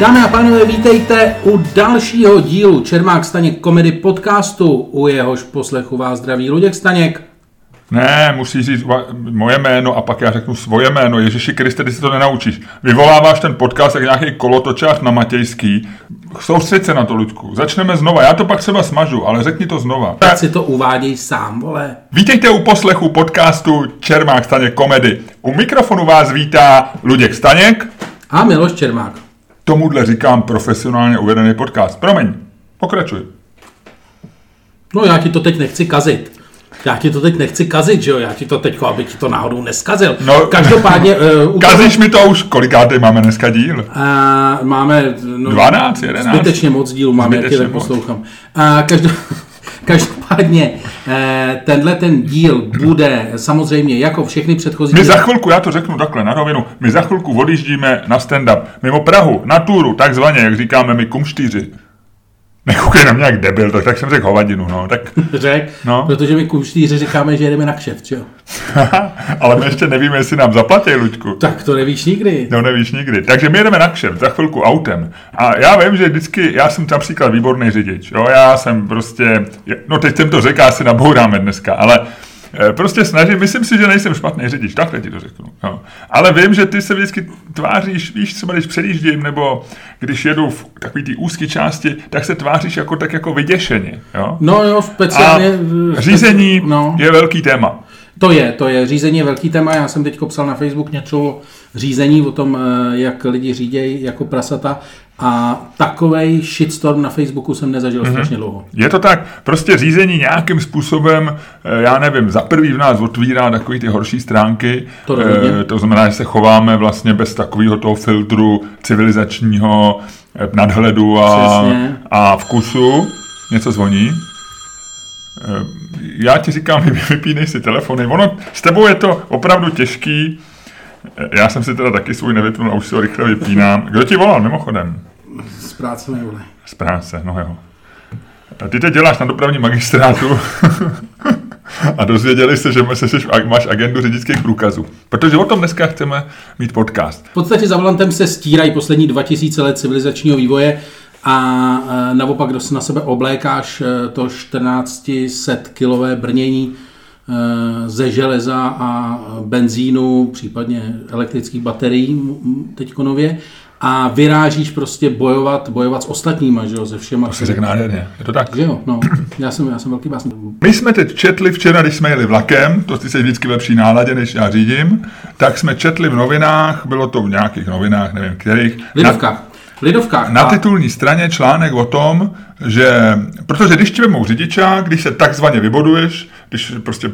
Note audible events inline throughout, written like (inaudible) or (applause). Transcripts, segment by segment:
Dámy a pánové, vítejte u dalšího dílu Čermák Staněk komedy podcastu, u jehož poslechu vás zdraví Luděk Staněk. Ne, musíš říct moje jméno a pak já řeknu svoje jméno. Ježiši Kriste, ty si to nenaučíš. Vyvoláváš ten podcast jak nějaký kolotočák na Matějský. Soustřeď se na to, Luďku. Začneme znova. Já to pak třeba smažu, ale řekni to znova. Tak si to uváděj sám, vole. Vítejte u poslechu podcastu Čermák Staněk komedy. U mikrofonu vás vítá Luděk Staněk. A Miloš Čermák. Tomuhle říkám profesionálně uvedený podcast. Promiň, pokračuj. No já ti to teď nechci kazit. Já ti to teď nechci kazit, že jo? Já ti to teď, aby ti to náhodou neskazil. No, Každopádně... (laughs) Uh, Kazíš mi to už, kolikátý máme dneska díl? Uh, máme... No, 12, 11. Zbytečně moc dílů máme, jak tě tak poslouchám. Uh, každop... (laughs) Každopádně eh, tenhle ten díl bude samozřejmě jako všechny předchozí... My za chvilku, já to řeknu takhle na rovinu, my za chvilku odjíždíme na stand-up mimo Prahu, na túru, takzvaně, jak říkáme my kumštýři. Nekoukej na mě jak debil, tak, tak jsem řekl hovadinu, no. Tak, Řek, no. protože my kumštýři říkáme, že jedeme na kšeft, jo. (laughs) Ale my ještě nevíme, jestli nám zaplatí, Luďku. Tak to nevíš nikdy. No nevíš nikdy. Takže my jedeme na kšeft, za chvilku autem. A já vím, že vždycky, já jsem například výborný řidič, jo. Já jsem prostě, no teď jsem to řekl, asi nabouráme dneska, ale prostě snažím, myslím si, že nejsem špatný řidič, takhle ti to řeknu. Jo. Ale vím, že ty se vždycky tváříš, víš, třeba když předjíždím, nebo když jedu v takový ty úzké části, tak se tváříš jako tak jako vyděšeně. Jo? No jo, speciálně. A řízení no. je velký téma. To je, to je. Řízení je velký téma. Já jsem teď psal na Facebook něco o řízení, o tom, eh, jak lidi řídějí jako prasata. A takovej shitstorm na Facebooku jsem nezažil mm-hmm. strašně dlouho. Je to tak, prostě řízení nějakým způsobem, eh, já nevím, za prvý v nás otvírá takový ty horší stránky. To, e, to znamená, že se chováme vlastně bez takového toho filtru civilizačního nadhledu a, a vkusu. Něco zvoní. Já ti říkám, (laughs) vypínej si telefony. Ono, s tebou je to opravdu těžký. Já jsem si teda taky svůj nevypnul a už si ho rychle vypínám. Kdo ti volal mimochodem? Z práce mi vole. Z práce, no jo. Ty teď děláš na dopravní magistrátu (laughs) a dozvěděli se, že máš agendu řidičských průkazů. Protože o tom dneska chceme mít podcast. V podstatě za volantem se stírají poslední 2000 let civilizačního vývoje a e, naopak, kdo si na sebe oblékáš e, to 1400 kilové brnění ze železa a benzínu, případně elektrických baterií teď nově, a vyrážíš prostě bojovat, bojovat s ostatníma, že jo, se všema. To si řekl nádherně, je to tak? Že jo, no, já jsem, já jsem velký básník. My jsme teď četli včera, když jsme jeli vlakem, to ty se vždycky v lepší náladě, než já řídím, tak jsme četli v novinách, bylo to v nějakých novinách, nevím kterých. Lidovkách. Na, Lidovkách. Na titulní straně článek o tom, že, protože když ti vemou řidičák, když se takzvaně vyboduješ, když prostě,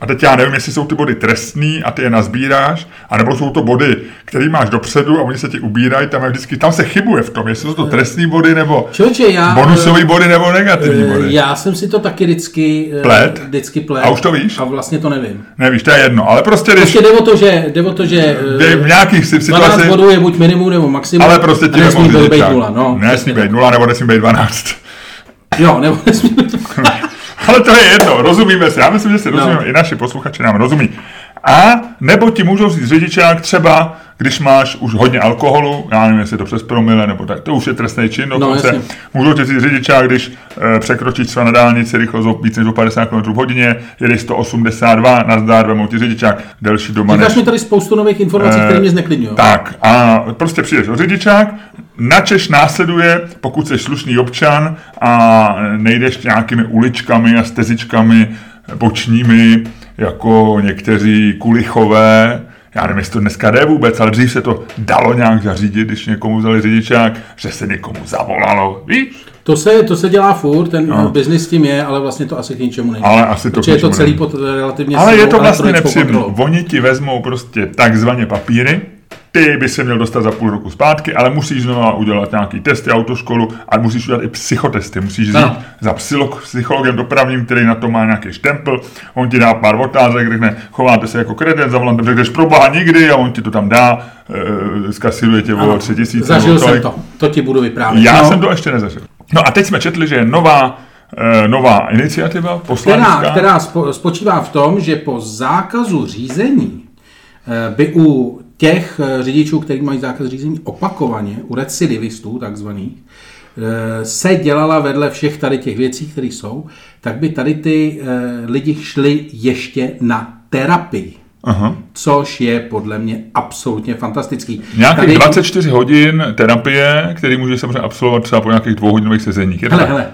a teď já nevím, jestli jsou ty body trestný a ty je nazbíráš, anebo jsou to body, které máš dopředu a oni se ti ubírají, tam je vždycky, tam se chybuje v tom, jestli jsou to trestný body nebo Čoče, já, bonusový body nebo negativní uh, body. Já jsem si to taky vždycky plet. Vždycky plet. A už to víš? A vlastně to nevím. Nevíš, to je jedno, ale prostě když... Prostě jde o to, že, jde o to, že uh, v nějakých situacích... 12 bodů je buď minimum nebo maximum. Ale prostě ti nesmí být nula, no. Nesmí být nula nebo nesmí být 12. Jo, nebo (laughs) nesmí být Ale to je jedno, rozumíme se. Já myslím, že si rozumíme, no. i naši posluchači nám rozumí. A nebo ti můžou říct řidičák třeba, když máš už hodně alkoholu, já nevím, jestli to přes promile, nebo tak, to už je trestný čin no, dokonce. No, můžou ti říct řidičák, když e, překročíš třeba na dálnici rychlost víc než 50 km v hodině, jedeš 182, nazdár, vemou ti řidičák, delší doma. Říkáš mi tady spoustu nových informací, e, které mě zneklidňují. Tak a prostě přijdeš o řidičák, načeš následuje, pokud jsi slušný občan a nejdeš nějakými uličkami a stezičkami bočními, jako někteří kulichové, já nevím, jestli to dneska jde vůbec, ale dřív se to dalo nějak zařídit, když někomu vzali řidičák, že se někomu zavolalo, víš? To se, to se dělá furt, ten no. biznis tím je, ale vlastně to asi k ničemu není. Ale asi to Protože je to celý pod relativně Ale je to vlastně nepříjemné. Oni ti vezmou prostě takzvaně papíry, ty by se měl dostat za půl roku zpátky, ale musíš znovu udělat nějaký testy, autoškolu a musíš udělat i psychotesty. Musíš jít za psychologem dopravním, který na to má nějaký štempel, on ti dá pár otázek, řekne, chováte se jako kredent, za volantem řekneš proboha nikdy a on ti to tam dá, e, zkasiruje tě o tři tisíce. Zažil jsem to, to ti budu vyprávět. Já no. jsem to ještě nezažil. No a teď jsme četli, že je nová e, nová iniciativa poslanecká. Která, která spočívá v tom, že po zákazu řízení e, by u těch eh, řidičů, kteří mají zákaz řízení opakovaně, u recidivistů takzvaných, eh, se dělala vedle všech tady těch věcí, které jsou, tak by tady ty eh, lidi šli ještě na terapii. Aha. Což je podle mě absolutně fantastický. Nějakých Tady- 24 hodin terapie, který může samozřejmě absolvovat třeba po nějakých dvouhodinových sezeních. Je to Hele, hele.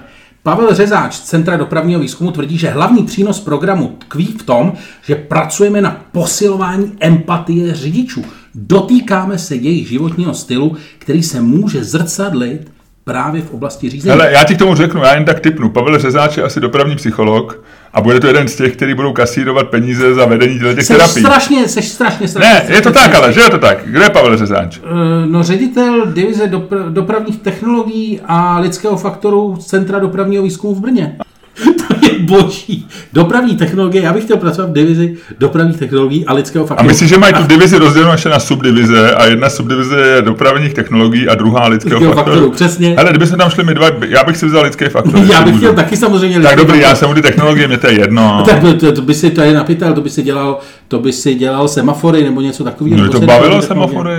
Pavel Řezáč z Centra dopravního výzkumu tvrdí, že hlavní přínos programu tkví v tom, že pracujeme na posilování empatie řidičů. Dotýkáme se jejich životního stylu, který se může zrcadlit právě v oblasti řízení. Hele, já ti k tomu řeknu, já jen tak typnu. Pavel Řezáč je asi dopravní psycholog a bude to jeden z těch, kteří budou kasírovat peníze za vedení těch Seš terapií. strašně, seš strašně, strašně. Ne, je to strašně- tak, ale že je to tak? Kde je Pavel Řezáč? Eh, No, ředitel divize dopra- dopravních technologií a lidského faktoru Centra dopravního výzkumu v Brně. (laughs) To je boží. Dopravní technologie, já bych chtěl pracovat v divizi dopravních technologií a lidského A faktoru. myslíš, že mají tu divizi rozdělenou ještě na subdivize a jedna subdivize je dopravních technologií a druhá lidského Lidského faktoru? faktoru, přesně. Hele, kdyby se tam šli my dva, já bych si vzal lidský faktor. Já bych chtěl taky samozřejmě Tak lidský dobrý, já faktor. jsem u ty technologie, mě to je jedno. (laughs) Tak to, to, to, by si, to je napitel, to by si dělal, to by si dělal semafory nebo něco takového. No, to se bavilo semafory.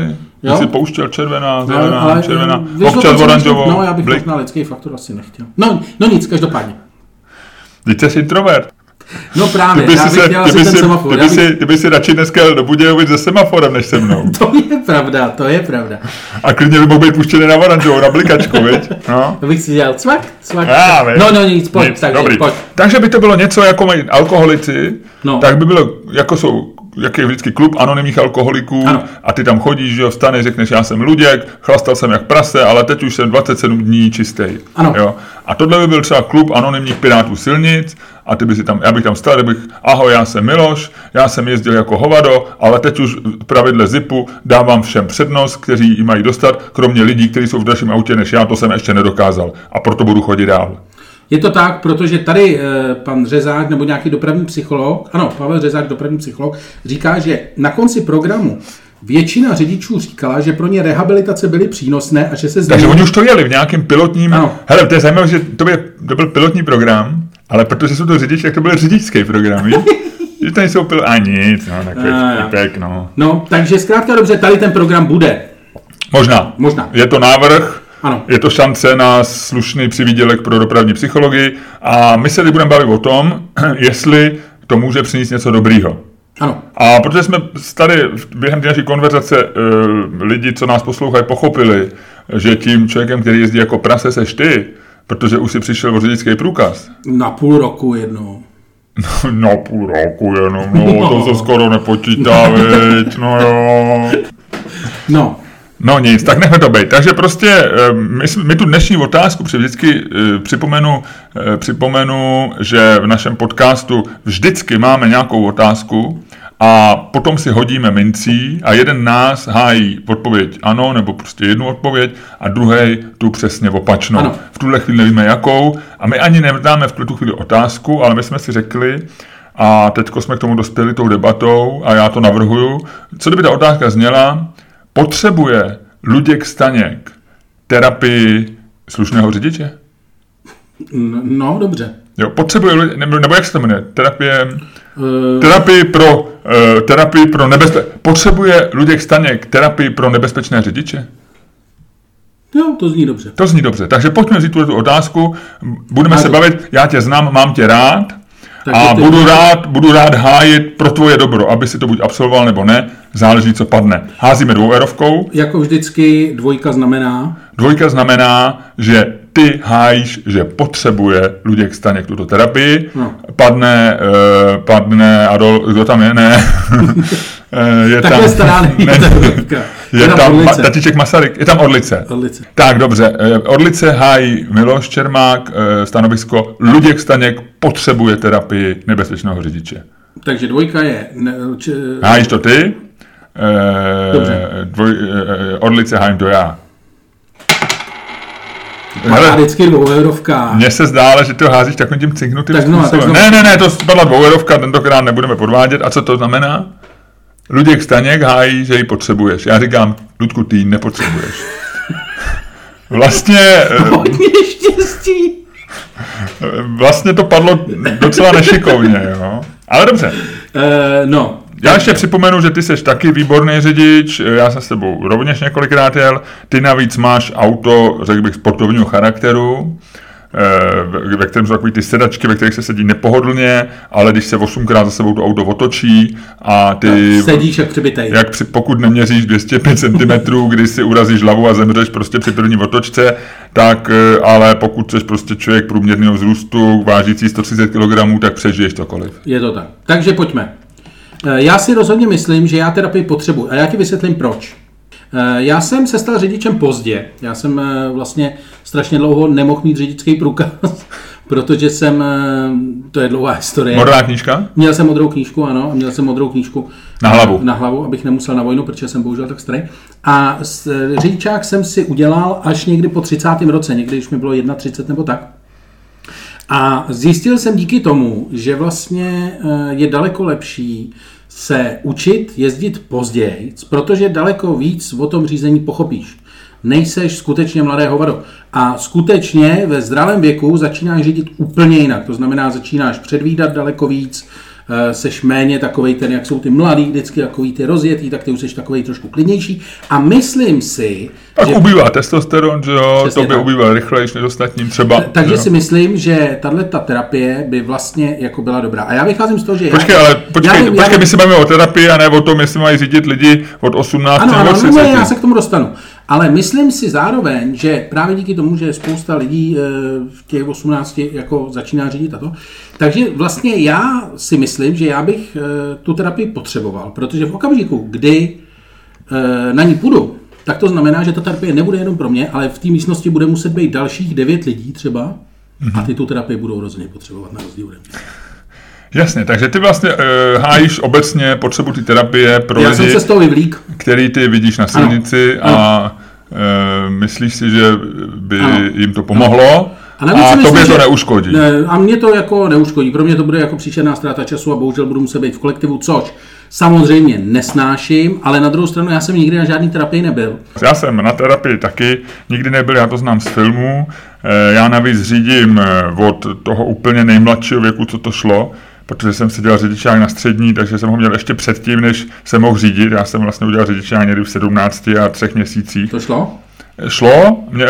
Jo? Jo? si pouštěl červená, No, zelená, ale, červená, o občas oranžovou. No, já bych blik. možná lidský faktor asi nechtěl. No, no nic, každopádně. Teď jsi introvert. No právě, Ty já bych se, ty by ten si, semafor. ty by bych- si, ty by si radši dneska jel do Budějovic se semaforem než se mnou. (laughs) To je pravda, to je pravda. A klidně by mohl být puštěný na oranžovou, na blikačku, viď? No. To bych si dělal cvak, cvak. Já, vím. no, no, nic, pojď, Nic, takže, dobrý. pojď. Takže by to bylo něco, jako mají alkoholici, No. tak by bylo, jako jsou jak je vždycky klub anonymních alkoholiků Ano. a ty tam chodíš, že jo, vstaneš, řekneš, já jsem Luděk, chlastal jsem jak prase, ale teď už jsem 27 dní čistý. Ano. Jo. A tohle by byl třeba klub anonymních pirátů silnic a ty by si tam, já bych tam stál, kdybych, ahoj, já jsem Miloš, já jsem jezdil jako hovado, ale teď už pravidle ZIPu dávám všem přednost, kteří ji mají dostat, kromě lidí, kteří jsou v dalším autě než já, to jsem ještě nedokázal. A proto budu chodit dál. Je to tak, protože tady eh, pan Řezák nebo nějaký dopravní psycholog, ano, Pavel Řezák, dopravní psycholog, říká, že na konci programu většina řidičů říkala, že pro ně rehabilitace byly přínosné a že se Takže změnilo. oni už to jeli v nějakém pilotním... Ano. Hele, to je zajímavé, že to, byl, to byl pilotní program, ale protože jsou to řidiči, jak to byl řidičský program, víš? (laughs) Že to nejsou pilot... A nic, no, takový A, vtipek, no. No, takže zkrátka dobře, tady ten program bude. Možná. Možná. Je to návrh, Ano. je to šance na slušný přivídělek pro dopravní psychologii a my se teď budeme bavit o tom, (clears throat) jestli to může přinést něco dobrýho. Ano. A protože jsme tady během té naší konverzace eh, lidi, co nás poslouchají, pochopili, že tím člověkem, který jezdí jako prase, seš ty, protože už si přišel o řidičský průkaz. Na půl roku jednou. (laughs) Na půl roku jenom, no, to (laughs) se skoro nepočítá, (laughs) viď, no jo. No, No nic, tak nechme to být. Takže prostě eh, my, my tu dnešní otázku vždycky eh, připomenu, eh, připomenu, že v našem podcastu vždycky máme nějakou otázku a potom si hodíme mincí a jeden nás hájí odpověď ano, nebo prostě jednu odpověď a druhý tu přesně opačnou. Ano. V tuhle chvíli nevíme jakou a my ani neznáme v tu chvíli otázku, ale my jsme si řekli, a teďko jsme k tomu dospěli tou debatou a já to navrhuju. Co kdyby ta otázka zněla, potřebuje Luděk Staněk terapii slušného řidiče? no dobře. Jo, potřebuje, Luděk- nebo, nebo jak se to jmenuje? Terapie, Uh, terapii pro, uh, terapii pro nebezpe... Potřebuje Luděk Staněk terapii pro nebezpečné řidiče? jo, to zní dobře. To zní dobře. Takže pojďme vzít tu otázku, budeme A se bavit, já tě znám, mám tě rád, Takže a ty- budu rád, budu rád hájit pro tvoje dobro, aby si to buď absolvoval nebo ne, záleží, co padne. Házíme dvouerovkou, Jako vždycky dvojka znamená, dvojka znamená, že ty hájíš, že potřebuje Luděk Staněk tuto terapii, No. padne, uh, padne Adol, kdo tam je, ne, (laughs) je takhle stará není (laughs) ta dvojka. je Teda tam ma, Orlice. tatíček Masaryk, je tam Orlice. Orlice. Tak dobře, eh, Orlice hájí Miloš Čermák, eh, stanovisko Luděk Staněk potřebuje terapii nebezpečného řidiče. Takže dvojka je... Ne, č, Hájíš to ty, eh, Dobře. dvoj, eh, Orlice hájím to já. Padá vždycky dvoueurovka. Mně se zdále, že to házíš takovým tím cinknutým Tak znova, tak znova. Ne, ne, ne, to spadla dvouerovka, tentokrát nebudeme podvádět. A co to znamená? Luděk Staněk hájí, že ji potřebuješ. Já říkám, Ludku, ty ji nepotřebuješ. (laughs) Vlastně, eh, Hodně štěstí. vlastně to padlo docela nešikovně, jo. Ale dobře. Uh, no, Já ještě připomenu, že ty seš taky výborný řidič, já jsem s tebou rovněž několikrát jel, ty navíc máš auto, řekl bych, sportovního charakteru, Eh, ve kterém jsou takový ty sedačky, ve kterých se sedí nepohodlně, ale když se osmkrát za sebou to auto otočí a ty... Sedíš jak přibitej. Jak při, pokud neměříš 205 cm, (laughs) když si urazíš hlavu a zemřeš prostě při první otočce, tak eh, ale pokud jsi prostě člověk průměrného vzrůstu, vážící 130 kg, tak přežiješ cokoliv. Je to tak. Takže pojďme. Eh, já si rozhodně myslím, že já terapii potřebuji a já ti vysvětlím proč. Já jsem se stal řidičem pozdě. Já jsem vlastně strašně dlouho nemohl mít řidičský průkaz, (laughs) protože jsem, eh, to je dlouhá historie. Modrá knížka? Měl jsem modrou knížku, ano, měl jsem modrou knížku. Na hlavu? Na hlavu, abych nemusel na vojnu, protože jsem bohužel tak starý. A eh, řidičák jsem si udělal až někdy po 30. roce, někdy, když mi bylo 31 nebo tak. A zjistil jsem díky tomu, že vlastně eh, je daleko lepší se učit jezdit později, protože daleko víc o tom řízení pochopíš nejseš skutečně mladé hovado. A skutečně ve zdravém věku začínáš řídit úplně jinak. To znamená, začínáš předvídat daleko víc, Eh, seš méně takový ten, jak jsou ty mladí, vždycky takový ty rozjetý, tak ty už seš takový trošku klidnější. A myslím si, tak že... ubývá testosteron, že jo, to by ubýval rychleji než ostatním třeba. Takže si myslím, že tahle ta terapie by vlastně jako byla dobrá. A já vycházím z toho, že... Počkej, já, ale počkej, já, počkej já, my si bavíme o terapii a ne o tom, jestli mají řídit lidi od 18 ano, ano, ano, ne, já se k tomu dostanu. Ale myslím si zároveň, že právě díky tomu, že spousta lidí eh, v těch 18 jako začíná řídit a to, takže vlastně já si myslím, že já bych eh, tu terapii potřeboval, protože v okamžiku, kdy eh, na ní půjdu, tak to znamená, že ta terapie nebude jenom pro mě, ale v té místnosti bude muset být dalších devět lidí třeba a ty tu terapii budou rozhodně potřebovat na rozdíl ode mě. Jasně, takže ty vlastně uh, hájíš obecně potřebu ty terapie pro Já lidi, jsem se z toho vyvlík. který ty vidíš na silnici ano. a ano. Uh, myslíš si, že by ano. jim to pomohlo? Ano. A, navíc a tobě to neuškodí. Ne, a mě to jako neuškodí. Pro mě to bude jako příšerná ztráta času a bohužel budu muset být v kolektivu, což samozřejmě nesnáším, ale na druhou stranu já jsem nikdy na žádný terapii nebyl. Já jsem na terapii taky nikdy nebyl, já to znám z filmů. Eh, já navíc řídím od toho úplně nejmladšího věku, co to šlo protože jsem si dělal řidičák na střední, takže jsem ho měl ještě předtím, než jsem mohl řídit. Já jsem vlastně udělal řidičák někdy v 17 a třech měsících. To šlo? Šlo, mě,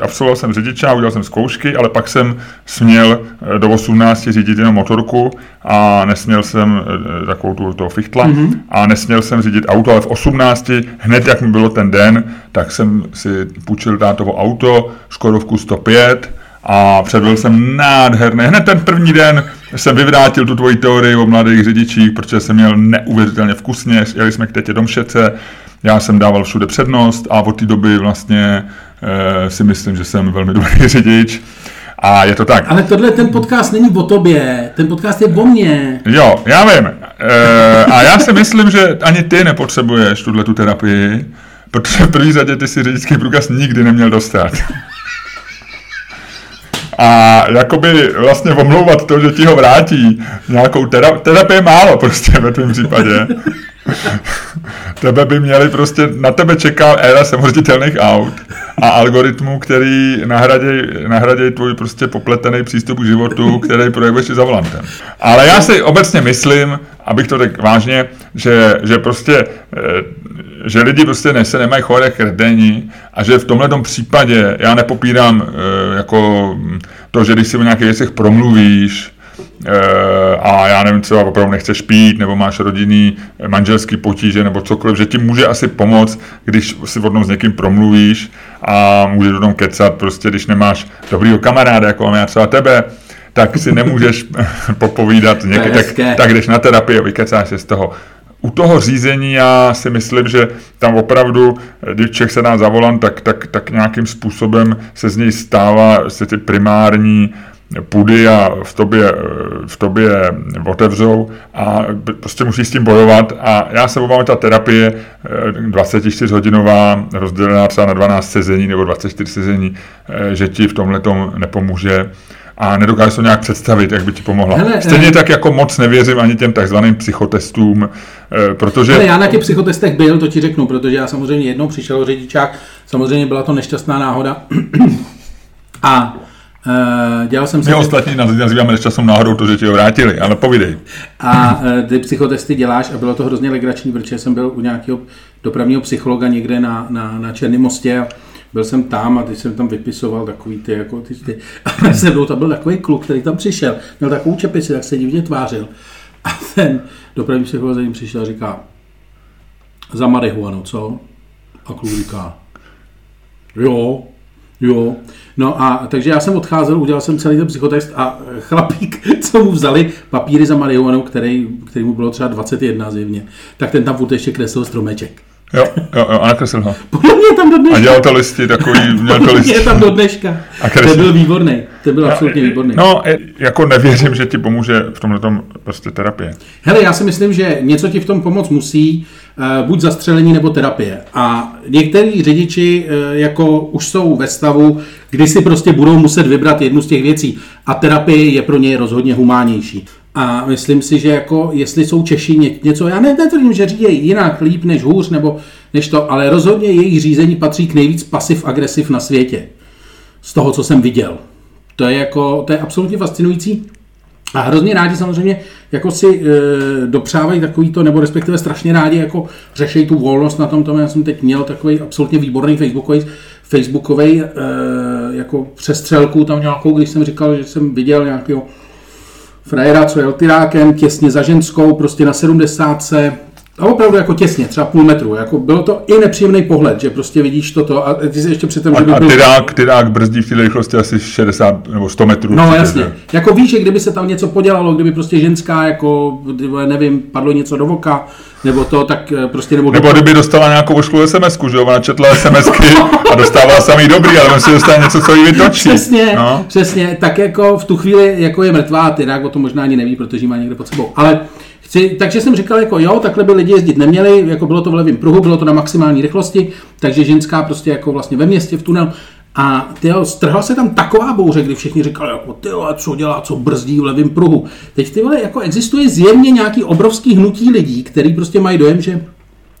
absolvoval jsem řidičák, udělal jsem zkoušky, ale pak jsem směl eh, do 18 řídit jenom motorku a nesměl jsem eh, takovou tu, toho fichtla mm-hmm. a nesměl jsem řídit auto, ale v 18, hned jak mi bylo ten den, tak jsem si půjčil tátovo auto, Škodovku 105, a předvedl jsem nádherné. Hned ten první den jsem vyvrátil tu tvoji teorii o mladých řidičích, protože jsem měl neuvěřitelně vkusně, jeli jsme k tetě Domšece, já jsem dával všude přednost a od té doby vlastně e, si myslím, že jsem velmi dobrý (laughs) řidič. A je to tak. Ale tohle ten podcast není o tobě, ten podcast je o mně. Jo, já vím. E, a já si myslím, že ani ty nepotřebuješ tuhle tu terapii, protože v první řadě ty si řidičský průkaz nikdy neměl dostat. A jakoby vlastně omlouvat to, že ti ho vrátí nějakou tera- terapie málo prostě ve tvém případě. (laughs) tebe by měli prostě, na tebe čeká éra samoředitelných aut a algoritmů, který nahradějí nahraděj tvůj prostě popletený přístup k životu, který projevuješ za volantem. Ale já si obecně myslím, abych to řekl vážně, že, že prostě eh, že lidi prostě ne, se nemají chovat jak redení a že v tomhle případě já nepopírám e, jako to, že když si o nějakých věcech promluvíš, a já nevím, co opravdu nechceš pít, nebo máš rodinný manželský potíže, nebo cokoliv, že ti může asi pomoct, když si vodnou s někým promluvíš a můžeš o tom kecat, prostě když nemáš dobrýho kamaráda, jako mám já třeba tebe, tak si nemůžeš (laughs) (laughs) popovídat, někde, tak, tak jdeš na terapii a vykecáš se z toho. U toho řízení já si myslím, že tam opravdu, když Čech se dá za volant, tak, tak, tak nějakým způsobem se z něj stává se ty primární půdy a v tobě, v tobě otevřou a prostě musí s tím bojovat. A já se obávám, ta terapie 24 hodinová, rozdělená třeba na 12 sezení nebo 24 sezení, že ti v tomhle nepomůže. A nedokážu to nějak představit, jak by ti pomohla. Hele, Stejně eh, tak jako moc nevěřím ani těm takzvaným psychotestům, eh, protože... Hele, já na těch psychotestech byl, to ti řeknu, protože já samozřejmě jednou přišel řidičák, samozřejmě byla to nešťastná náhoda. (clears throat) A Uh, dělal jsem My ostatní nazýváme časem náhodou to, že ti ho vrátili, ale povídej. A uh, ty psychotesty děláš a bylo to hrozně legrační, protože jsem byl u nějakého dopravního psychologa někde na, na, na Černém mostě a byl jsem tam a teď jsem tam vypisoval takový ty, jako ty, ty. A se mnou tam byl takový kluk, který tam přišel, měl takovou čepici, tak se divně tvářil. A ten dopravní psycholog za ním přišel a říká, za marihuanu, co? A kluk říká, jo, jo. No a takže já jsem odcházel, udělal jsem celý ten psychotest a chlapík, (laughs) co mu vzali papíry za marihuanu, který, který mu bylo třeba 21 zjevně, tak ten tam furt ještě kreslil stromeček. Jo, jo, jo, a nakreslil ho. Podle mě tam do dneška. A dělal to listy takový, (laughs) měl to listy. je tam do dneška. A to byl výborný, to byl absolutně výborný. No, jako nevěřím, že ti pomůže v tomhle tom prostě terapie. Hele, já si myslím, že něco ti v tom pomoct musí, buď zastřelení nebo terapie. A některý řidiči uh, jako už jsou ve stavu, kdy si prostě budou muset vybrat jednu z těch věcí. A terapie je pro ně rozhodně humánější. A myslím si, že jako jestli jsou Češi něco, já ne, netvrdím, že řídí jinak, líp než hůř, nebo než to, ale rozhodně jejich řízení patří k nejvíc pasiv-agresiv na světě. Z toho, co jsem viděl. To je jako, to je absolutně fascinující. A hrozně rádi samozřejmě jako si e, dopřávají takový to, nebo respektive strašně rádi jako řešejí tu volnost na tom, tom. Já jsem teď měl takový absolutně výborný facebookový, facebookový e, jako přestřelku tam nějakou, když jsem říkal, že jsem viděl nějakého frajera, co jel tyrákem, těsně za ženskou, prostě na 70 a opravdu jako těsně, třeba půl metru. Jako bylo to i nepříjemný pohled, že prostě vidíš toto a ty si ještě předtím, že by byl... A tyrák, tyrák brzdí v té rychlosti asi 60 nebo 100 metrů. No jasně. Že? Jako víš, že kdyby se tam něco podělalo, kdyby prostě ženská, jako nevím, padlo něco do voka, nebo to, tak eh, prostě... Nebo, nebo kdyby dostala nějakou ošklou sms že ona četla SMSky a dostává samý dobrý, ale on si dostane něco, co jí vytočí. Přesně, no? přesně, tak jako v tu chvíli jako je mrtvá, Tyrák o tom možná ani neví, protože ji má někde pod sebou. Ale Chci, takže jsem říkal, jako jo, takhle by lidi jezdit neměli, jako bylo to v levém pruhu, bylo to na maximální rychlosti, takže ženská prostě jako vlastně ve městě, v tunelu. A tyjo, strhla se tam taková bouře, kdy všichni říkali, jako ty co dělá, co brzdí v levém pruhu. Teď ty vole, jako existuje zjevně nějaký obrovský hnutí lidí, který prostě mají dojem, že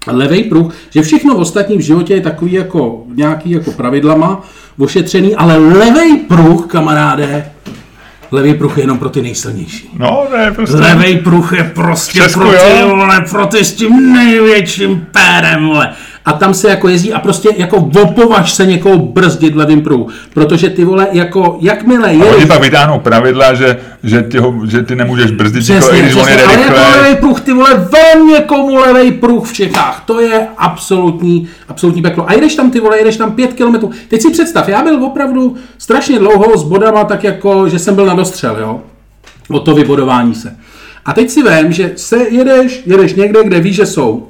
levý pruh, že všechno v ostatním životě je takový jako nějaký jako pravidlama ošetřený, ale levý pruh, kamaráde, Levý pruh je jenom pro ty nejsilnější. No, ne, prostě... Levý pruh je prostě Česku, pro ty, vole, pro ty s tím největším pérem, vole a tam se jako jezdí a prostě jako opovaž se někoho brzdit levým pruhu. Protože ty vole, jako jakmile je... oni pak vytáhnou pravidla, že, že, ty ho, že ty nemůžeš brzdit přesně, někoho, když přesně, on jede rychle. Ale levý pruh, ty vole, ven někomu levý pruh v Čechách. To je absolutní, absolutní peklo. A jdeš tam, ty vole, jdeš tam pět kilometrů. Teď si představ, já byl opravdu strašně dlouho s bodama, tak jako, že jsem byl na dostřel, jo? O to vybodování se. A teď si vím, že se jedeš, jedeš někde, kde víš, že jsou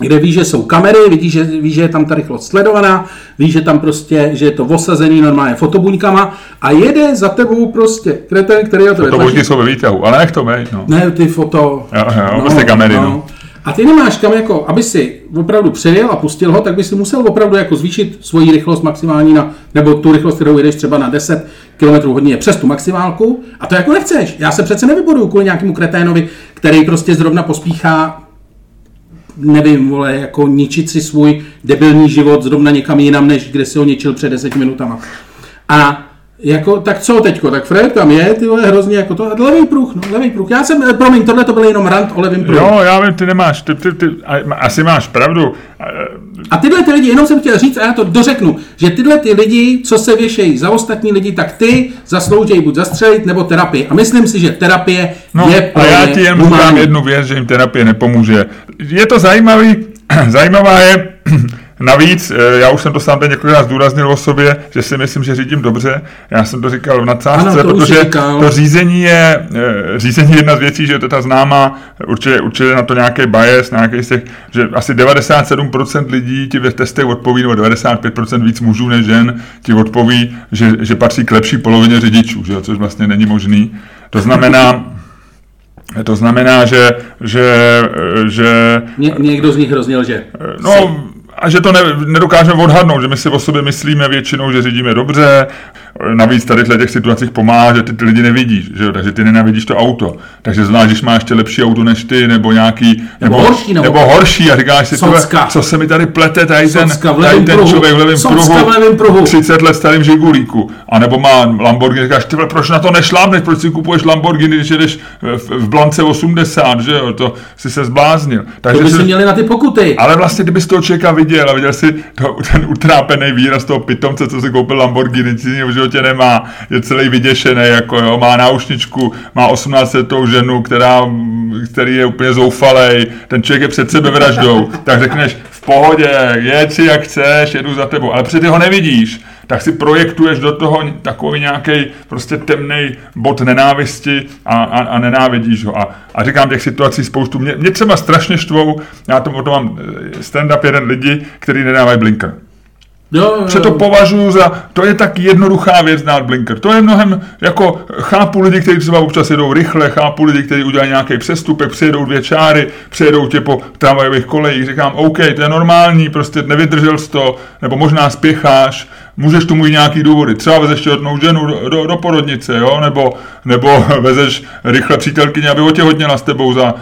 kde ví, že jsou kamery, vidí, že, ví, že je tam ta rychlost sledovaná, ví, že tam prostě, že je to osazený normálně fotobuňkama a jede za tebou prostě kreten, který je to Fotobuňky jsou ve výtahu, ale nech to mej, no. Ne, ty foto... Jo, jo, no, prostě kamery, no. no. A ty nemáš kam jako, aby si opravdu přejel a pustil ho, tak by si musel opravdu jako zvýšit svoji rychlost maximální na, nebo tu rychlost, kterou jedeš třeba na 10 km hodně přes tu maximálku. A to jako nechceš. Já se přece nevyboduju kvůli nějakému kreténovi, který prostě zrovna pospíchá nevím, vole, jako ničit si svůj debilní život zrovna někam jinam, než kde si ho ničil před deseti minutama. A jako, tak co teďko, tak Fred tam je, ty vole, hrozně jako to, levý pruh, no, levý pruh. Já jsem, eh, promiň, tohle to byl jenom rant o levém pruhu. Jo, já vím, ty nemáš, ty, ty, ty, asi máš pravdu. A tyhle ty lidi, jenom jsem chtěl říct, a já to dořeknu, že tyhle ty lidi, co se věšejí za ostatní lidi, tak ty zaslouží buď zastřelit nebo terapii. A myslím si, že terapie no, je A já ti jen říkám jednu věc, že jim terapie nepomůže. Je to zajímavý, (clears throat) zajímavá je, (clears throat) Navíc, eh, já už jsem to sám teď několikrát zdůraznil o sobě, že si myslím, že řídím dobře. Já jsem to říkal v nadsázce, ano, to protože to řízení je, eh, řízení je jedna z věcí, že to je ta známá, určitě, určitě na to nějaký bias, nějaký z těch, že asi 97% lidí ti ve testech odpoví, nebo 95% víc mužů než žen ti odpoví, že, že patří k lepší polovině řidičů, že, což vlastně není možný. To znamená, to znamená, že... že, že Ně, někdo z nich hrozně lže. No, a že to ne, nedokážeme odhadnout, že my si o sobě myslíme většinou, že řídíme dobře, navíc tady v těch situacích pomáhá, že ty, ty lidi nevidíš, že jo? takže ty nenavidíš to auto. Takže zvlášť, když máš ještě lepší auto než ty, nebo nějaký, nebo, nebo horší, nebo, nebo horší a říkáš si, tebe, co se mi tady plete, tady ten, tady ten člověk v levém pruhu, v levém pruhu, 30 let starým žigulíku. A nebo má Lamborghini, říkáš, ty proč na to nešlápneš, proč si kupuješ Lamborghini, když jedeš v, v Blance 80, že jo, to si se zbláznil. Takže to by si měli na ty pokuty. Ale vlastně, kdyby z toho člověka viděl a viděl si to, ten utrápený výraz toho pitomce, co si koupil Lamborghini, nic v životě nemá, je celý vyděšený, jako jo, má náušničku, má 18 letou ženu, která, který je úplně zoufalej, ten člověk je před sebe vraždou, tak řekneš, pohodě, jeď si jak chceš, jedu za tebou, ale před ty ho nevidíš tak si projektuješ do toho takový nějaký prostě temný bod nenávisti a, a, a nenávidíš ho. A, a říkám těch situací spoustu. Mě, mě třeba strašně štvou, já to, to mám eh, stand-up jeden lidi, který nedávají blinker. Jo, jo, to považuji za, to je tak jednoduchá věc dát blinker. To je mnohem, jako chápu lidi, kteří třeba občas jedou rychle, chápu lidi, kteří udělají nějaký přestupek, přijedou dvě čáry, přijedou tě po tramvajových kolejích, říkám, OK, to je normální, prostě nevydržel jsi to, nebo možná spěcháš, můžeš tomu mít nějaký důvody. Třeba vezeš těhotnou ženu do, do, do porodnice, jo? Nebo, nebo (laughs) vezeš rychle přítelkyně, aby otěhotněla s tebou za...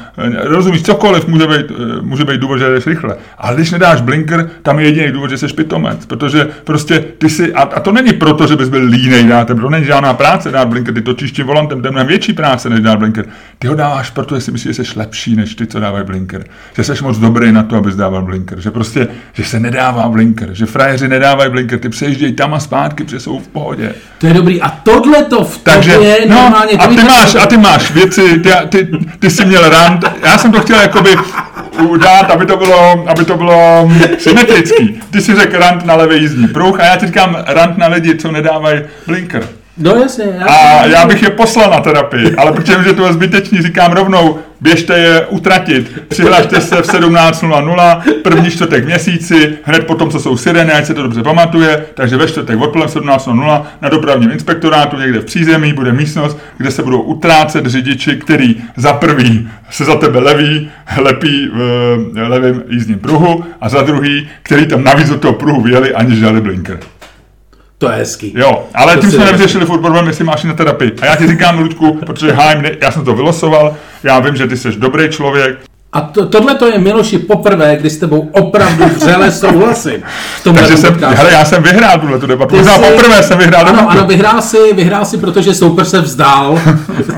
Rozumíš, cokoliv může být, může být důvod, že jdeš rychle. Ale když nedáš blinker, tam je jediný důvod, že jsi pitomec, protože prostě ty si... A, a to není proto, že bys byl línej dát, to není žádná práce dát blinker, ty točíš tím volantem, to je mnohem větší práce, než dát blinker. Ty ho dáváš, protože si myslíš, že jsi lepší než ty, co dávají blinker. Že jsi moc dobrý na to, abys dával blinker. Že prostě, že se nedává blinker, že frajeři nedávají blinker, ty přejíždějí tam a zpátky, protože jsou v pohodě. To je dobrý. A tohle to v Takže, tobě no, normálně... A ty, máš, a ty máš věci, ty, ty, ty jsi měl rand, já jsem to chtěl jakoby udát, aby to bylo, aby to bylo symetrický. Ty si řekl rant na levý jízdní pruh a já ti říkám rant na lidi, co nedávají blinker. No jasně. Já a já bych je poslal na terapii, ale protože že to je zbytečný, říkám rovnou, běžte je utratit. Přihlašte se v 17.00, první čtvrtek v měsíci, hned potom, co jsou sireny, ať se to dobře pamatuje, takže ve čtvrtek odpoledne v 17.00 na dopravním inspektorátu někde v přízemí bude místnost, kde se budou utrácet řidiči, který za prvý se za tebe leví, lepí v levém jízdním pruhu a za druhý, který tam navíc do toho pruhu vyjeli, aniž dali blinker. To je hezký. Jo, ale to tím jsme nevyřešili furt problém, jestli máš na terapii. A já ti říkám, Ludku, protože hájím, já jsem to vylosoval, já vím, že ty jsi dobrý člověk, a to, tohle to je Miloši poprvé, kdy s tebou opravdu vřele souhlasím. Takže jsem, hele, já jsem vyhrál tuhle tu debatu. Možná jsi, poprvé jsem vyhrál Ano, ano, vyhrál si, vyhrál si, protože soupeř se vzdál.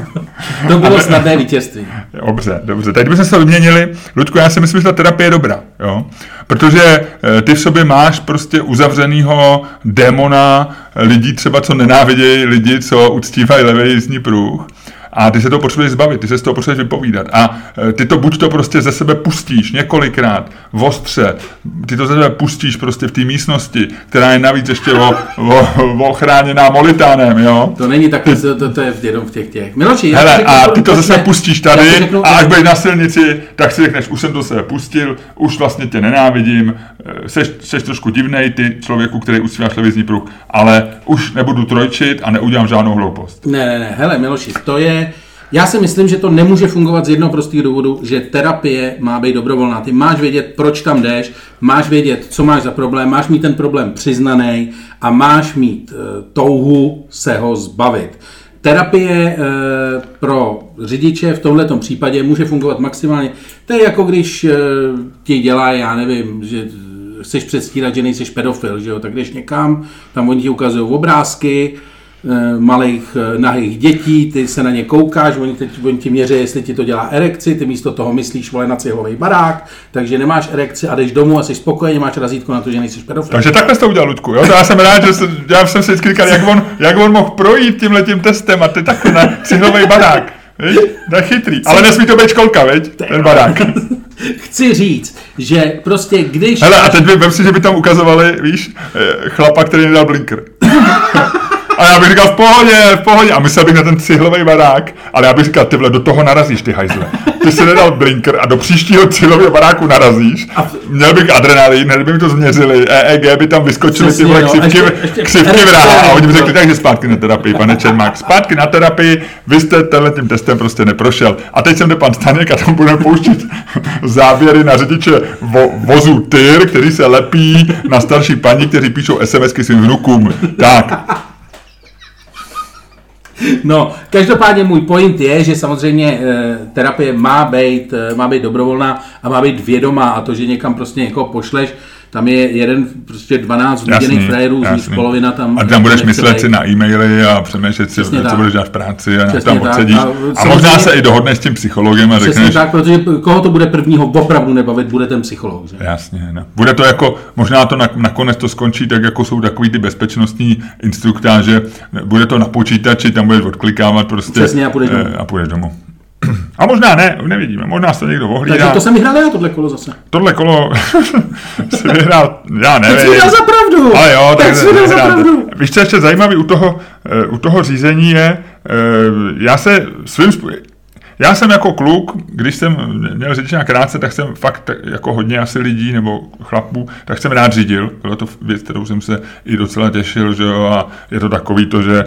(laughs) to bylo snadné vítězství. Dobře, dobře. Teď bychom se vyměnili. Ludku, já si myslím, že ta terapie je dobrá. Jo? Protože eh, ty v sobě máš prostě uzavřenýho démona lidí třeba, co nenávidějí lidi, co uctívají levý jízdní pruh a ty se to potřebuješ zbavit, ty se z toho potřebuješ vypovídat. A e, ty to buď to prostě ze sebe pustíš několikrát, v ostře, ty to ze sebe pustíš prostě v té místnosti, která je navíc ještě o, o, o ochráněná molitánem, jo? To není tak, to, to, to je jenom v těch těch. Miloči, Hele, řeknu, a ty to zase pustíš tady řeknu, a až budeš na silnici, tak si řekneš, už jsem to sebe pustil, už vlastně tě nenávidím, e, seš, seš trošku divnej, ty člověku, který usíváš levizní pruh, ale už nebudu trojčit a neudělám žádnou hloupost. Ne, ne, ne, hele, Miloši, to je já si myslím, že to nemůže fungovat z jednoho prostého důvodu, že terapie má být dobrovolná. Ty máš vědět, proč tam jdeš, máš vědět, co máš za problém, máš mít ten problém přiznaný a máš mít e, touhu se ho zbavit. Terapie e, pro řidiče v tomto případě může fungovat maximálně. To je jako když e, ti dělá, já nevím, že chceš předstírat, že nejsi pedofil, že jo? tak jdeš někam, tam oni ti ukazují obrázky, Eh, malých eh, nahých dětí, ty se na ně koukáš, oni, teď, oni ti měří, jestli ti to dělá erekci, ty místo toho myslíš vole na cihlový barák, takže nemáš erekci a jdeš domů a jsi spokojený, máš razítko na to, že nejsi pedofil. Takže takhle jsi to udělal, Ludku. Jo? To já jsem rád, že jsem, já jsem si vždycky říkal, jak on, jak on mohl projít tím letím testem a ty takhle na cihlový barák. Víš? To je chytrý. Ale nesmí to být školka, veď? Ten barák. (laughs) Chci říct, že prostě když... Hele, a teď by, si, že by tam ukazovali, víš, eh, chlapa, který nedal blinker. (laughs) A já bych říkal, v pohodě, v pohodě. A myslel bych na ten cihlový barák, ale já bych říkal, ty vole, do toho narazíš, ty hajzle. Ty si nedal blinker a do příštího cihlového baráku narazíš. Měl bych adrenalin, hned by mi to změřili, EEG by tam vyskočily ty vole ksivky, ksivky v ráha. A oni by řekli, takže zpátky na terapii, pane Čermák, zpátky na terapii, vy jste tenhle tím testem prostě neprošel. A teď jsem jde pan Staněk a tam budeme pouštět záběry na řidiče vo, vozu TYR, který se lepí na starší paní, kteří píšou SMSky svým vnukům. Tak, No, každopádně můj point je, že samozřejmě eh, terapie má být, eh, má být dobrovolná a má být vědomá a to, že někam prostě někoho pošleš, tam je jeden, prostě 12 viděných frajerů, z nich polovina tam... A tam budeš myslet si na e-maily a přemýšlet si, co tak. budeš dělat v práci a tam odsedíš. A, a možná se i dohodneš s tím psychologem a řekneš... Přesně tak, protože koho to bude prvního opravdu nebavit, bude ten psycholog. Že? Jasně, no. Bude to jako, možná to nakonec to skončí tak, jako jsou takový ty bezpečnostní instruktáže, bude to na počítači, tam budeš odklikávat prostě Přesně, a půjdeš domů. Eh, a půjdeš domů. A možná ne, nevidíme, možná se někdo ohlídá. Takže to jsem vyhrál já tohle kolo zase. Tohle kolo (laughs) si vyhrál, já nevím. Tak jsi za pravdu. Ale jo, tak, tak jsi za pravdu. Víš, co ještě zajímavý u toho, eh, u toho řízení je, eh, já se svým způsobem, já jsem jako kluk, když jsem měl řidičná krátce, tak jsem fakt jako hodně asi lidí nebo chlapů, tak jsem rád řídil. Bylo to věc, kterou jsem se i docela těšil, že jo, a je to takový to, že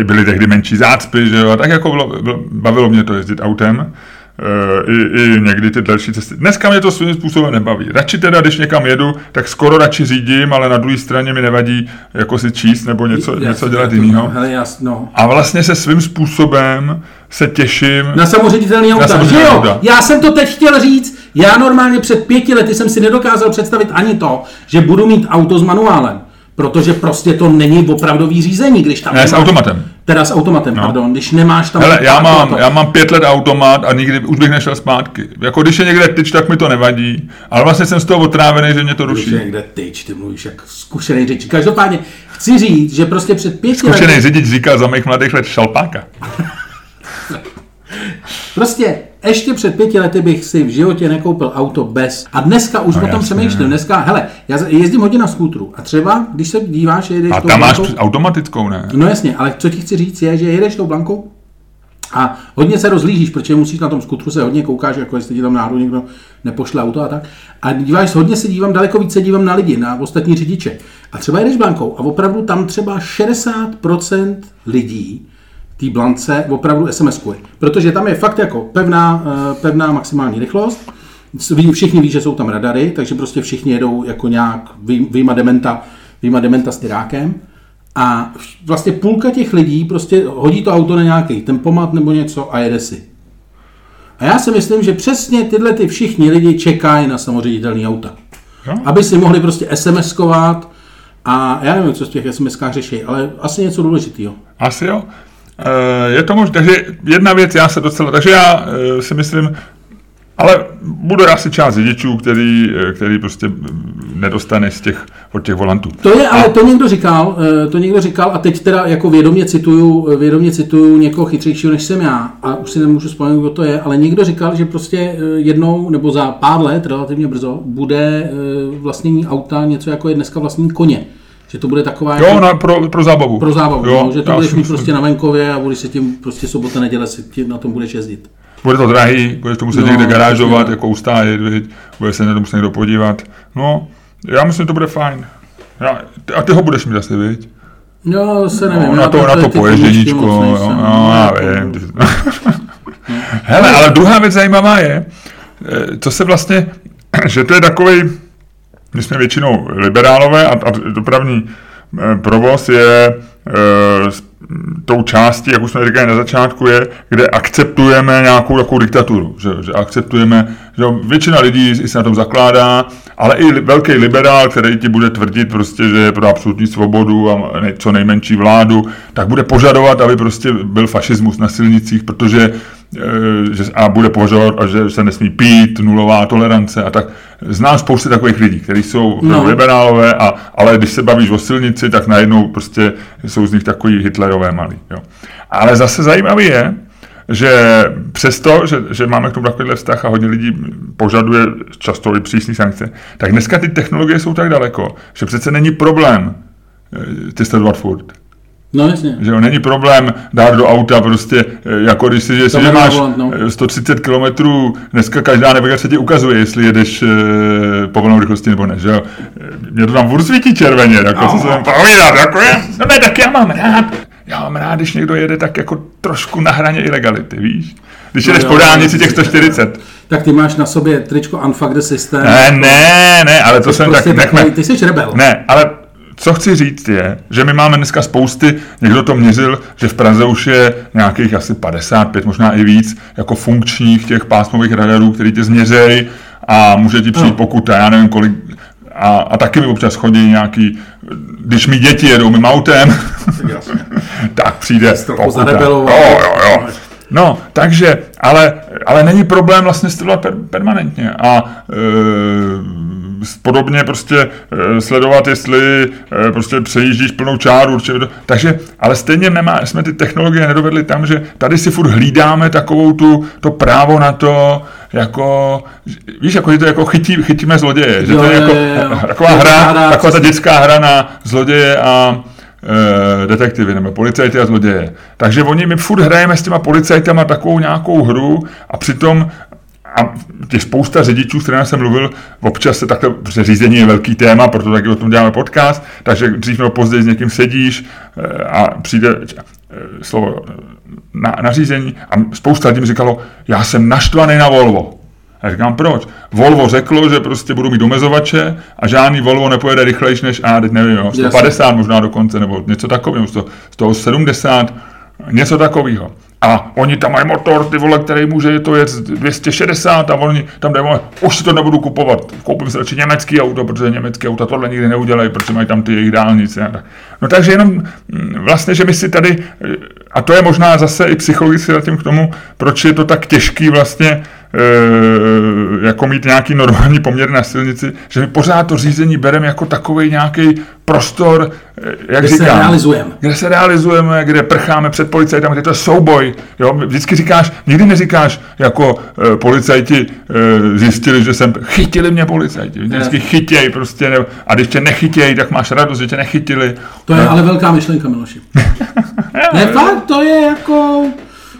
e, byly tehdy menší zácpy, že jo, a tak jako bylo, bylo, bavilo mě to jezdit autem. Eh, i, i někdy ty další cesty. Dneska mě to svým způsobem nebaví. Radši teda, když někam jedu, tak skoro radši řídím, ale na druhé straně mi nevadí jako si číst nebo něco, jasný, něco dělat jiného. No. A vlastně se svým způsobem se těším. Na samoředitelný auta. Že jo? Auta. Já jsem to teď chtěl říct. Já normálně před pěti lety jsem si nedokázal představit ani to, že budu mít auto s manuálem. Protože prostě to není opravdový řízení, když tam... Ne, nemáš, s automatem. Teda s automatem, no. pardon, když nemáš tam... Hele, já mám, já mám pět let automat a nikdy už bych nešel zpátky. Jako když je někde tyč, tak mi to nevadí, ale vlastně jsem z toho otrávený, že mě to ruší. Když je někde tyč, ty mluvíš jak zkušený řidič. Každopádně chci říct, že prostě před pěti Zkušený lety... řidič říkal za mých mladých let šalpáka. (laughs) prostě ještě před pěti lety bych si v životě nekoupil auto bez. A dneska už no, o tom přemýšlím. Dneska, hele, já jezdím hodně na skútru a třeba, když se díváš, jedeš A tam máš blankou, automatickou, ne? No jasně, ale co ti chci říct je, že jedeš tou blankou a hodně se rozlížíš, protože musíš na tom skutru se hodně koukáš, jako jestli ti tam náhodou někdo nepošle auto a tak. A díváš, hodně se dívám, daleko více dívám na lidi, na ostatní řidiče. A třeba jedeš blankou a opravdu tam třeba 60% lidí té blance opravdu SMS-kuje. Protože tam je fakt jako pevná, eh, pevná maximální rychlost, všichni ví, že jsou tam radary, takže prostě všichni jedou jako nějak výjima dementa, výjima dementa s tyrákem. A vlastně půlka těch lidí prostě hodí to auto na nějaký tempomat nebo něco a jede si. A já si myslím, že přesně tyhle ty všichni lidi čekají na samoředitelný auta. Aby si mohli prostě SMS-kovat a já nevím, co z těch SMS-kách řeší, ale asi něco důležitého. Asi jo. Eh, je to možné, takže jedna věc, já se docela, takže já eh, si myslím, ale bude asi část řidičů, který, eh, který prostě nedostane z těch, od těch volantů. To je, ale to někdo říkal, to někdo říkal a teď teda jako vědomě cituju, vědomě cituju někoho chytřejšího než jsem já a už si nemůžu vzpomenout, kdo to je, ale někdo říkal, že prostě jednou nebo za pár let, relativně brzo, bude vlastnění auta něco jako je dneska vlastní koně. Že to bude taková... Jo, jako, na, pro, pro zábavu. Pro zábavu, jo, no, že to budeš mít prostě na venkově a budeš se tím prostě sobota, neděle si tím, na tom budeš jezdit. Bude to drahý, budeš to muset no, někde garážovat, jako ustájet, bude se na to muset někdo podívat. No, já myslím, že to bude fajn. Já, a ty ho budeš mít asi, viď? No, se nevím. No, na to, na to poježděníčko, jo, no, já vím. (laughs) Hele, ale druhá věc zajímavá je, eh, co se vlastně, (clears throat) že to je takový my jsme většinou liberálové a, a dopravní eh, provoz je e, tou částí, jak už jsme říkali na začátku, je, kde akceptujeme nějakou takovou diktaturu. Že, že akceptujeme, že většina lidí se na tom zakládá, ale i velký liberál, který ti bude tvrdit prostě, že je pro absolutní svobodu a ne, co nejmenší vládu, tak bude požadovat, aby prostě byl fašismus na silnicích, protože Eh, že, a bude považovat, a že se nesmí pít, nulová tolerance a tak. Znám spousty takových lidí, kteří jsou no. liberálové, a, ale když se bavíš o silnici, tak najednou prostě jsou z nich takový hitlerové malí. Jo. Ale zase zajímavý je, že přesto, že, že máme k tomu takovýhle vztah a hodně lidí požaduje často i přísné sankce, tak dneska ty technologie jsou tak daleko, že přece není problém eh, ty sledovat furt. No jasně. Že jo, není problém dát do auta prostě, eh, jako když si, že máš volant, no. 130 km, dneska každá navigace ti ukazuje, jestli jedeš e, povolenou rychlostí nebo ne, že jo. Mě to tam furt svítí červeně, jako no. co se tam povídat, jako je, no ne, tak já mám rád, já mám rád, když někdo jede tak jako trošku na hraně ilegality, víš? Když no jedeš jo, po dálnici těch 140. Tak ty máš na sobě tričko Unfuck the System. Ne, ne, ne, ale to jsem prostě tak... Takový, ty jsi rebel. Ne, ale co chci říct je, že my máme dneska spousty, někdo to měřil, že v Praze už je nějakých asi 55, možná i víc, jako funkčních těch pásmových radarů, který tě změřejí a může ti přijít no. pokuta, já nevím kolik, a, a taky mi občas chodí nějaký, když mi děti jedou mým autem, tak (laughs) přijde pokuta. Jo, jo, jo. No, takže, ale, ale není problém vlastně stylovat per, permanentně a e, podobně prostě e, sledovat, jestli e, prostě přejíždíš plnou čáru, určitě, takže, ale stejně nemá, jsme ty technologie nedovedli tam, že tady si furt hlídáme takovou tu, to právo na to, jako, víš, jako, že to jako chytí, chytíme zloděje, že jo, to je jako jo, jo. (laughs) taková hra, taková ta dětská hra na zloděje a e, detektivy nebo policajty a zloděje. Takže oni, my furt hrajeme s těma policajtama takovou nějakou hru a přitom a těch spousta řidičů, s kterými jsem mluvil, občas se takhle, protože řízení je velký téma, proto taky o tom děláme podcast, takže dřív nebo později s někým sedíš e, a přijde e, slovo na, na řízení a spousta lidí mi říkalo, já jsem naštvaný na Volvo. A říkám, proč? Volvo řeklo, že prostě budu mít domezovače a žádný Volvo nepojede rychlejší než, a teď nevím, jo, 150 Jasně. možná dokonce, nebo něco takového, 170, něco takového. A oni tam mají motor, ty vole, který může to jet 260 a oni tam dají, už si to nebudu kupovat, koupím si radši německý auto, protože německé auta tohle nikdy neudělají, protože mají tam ty jejich dálnice. No takže jenom mm, vlastně, že my si tady, a to je možná zase i psychologicky zatím k tomu, proč je to tak těžký vlastně e, jako mít nějaký normální poměr na silnici, že my pořád to řízení bereme jako takový nějaký prostor, eh, jak kde říkám, se realizujeme. Kde se realizujeme, kde prcháme před policajtem, kde to je souboj. Jo? Vždycky říkáš, nikdy neříkáš, jako e, policajti e, zjistili, že jsem, chytili mě policajti, vždycky chytěj prostě, ne, a když tě nechytěj, tak máš radost, že tě nechytili. To je no. ale velká myšlenka, Miloši. (laughs) ne, fakt, to je jako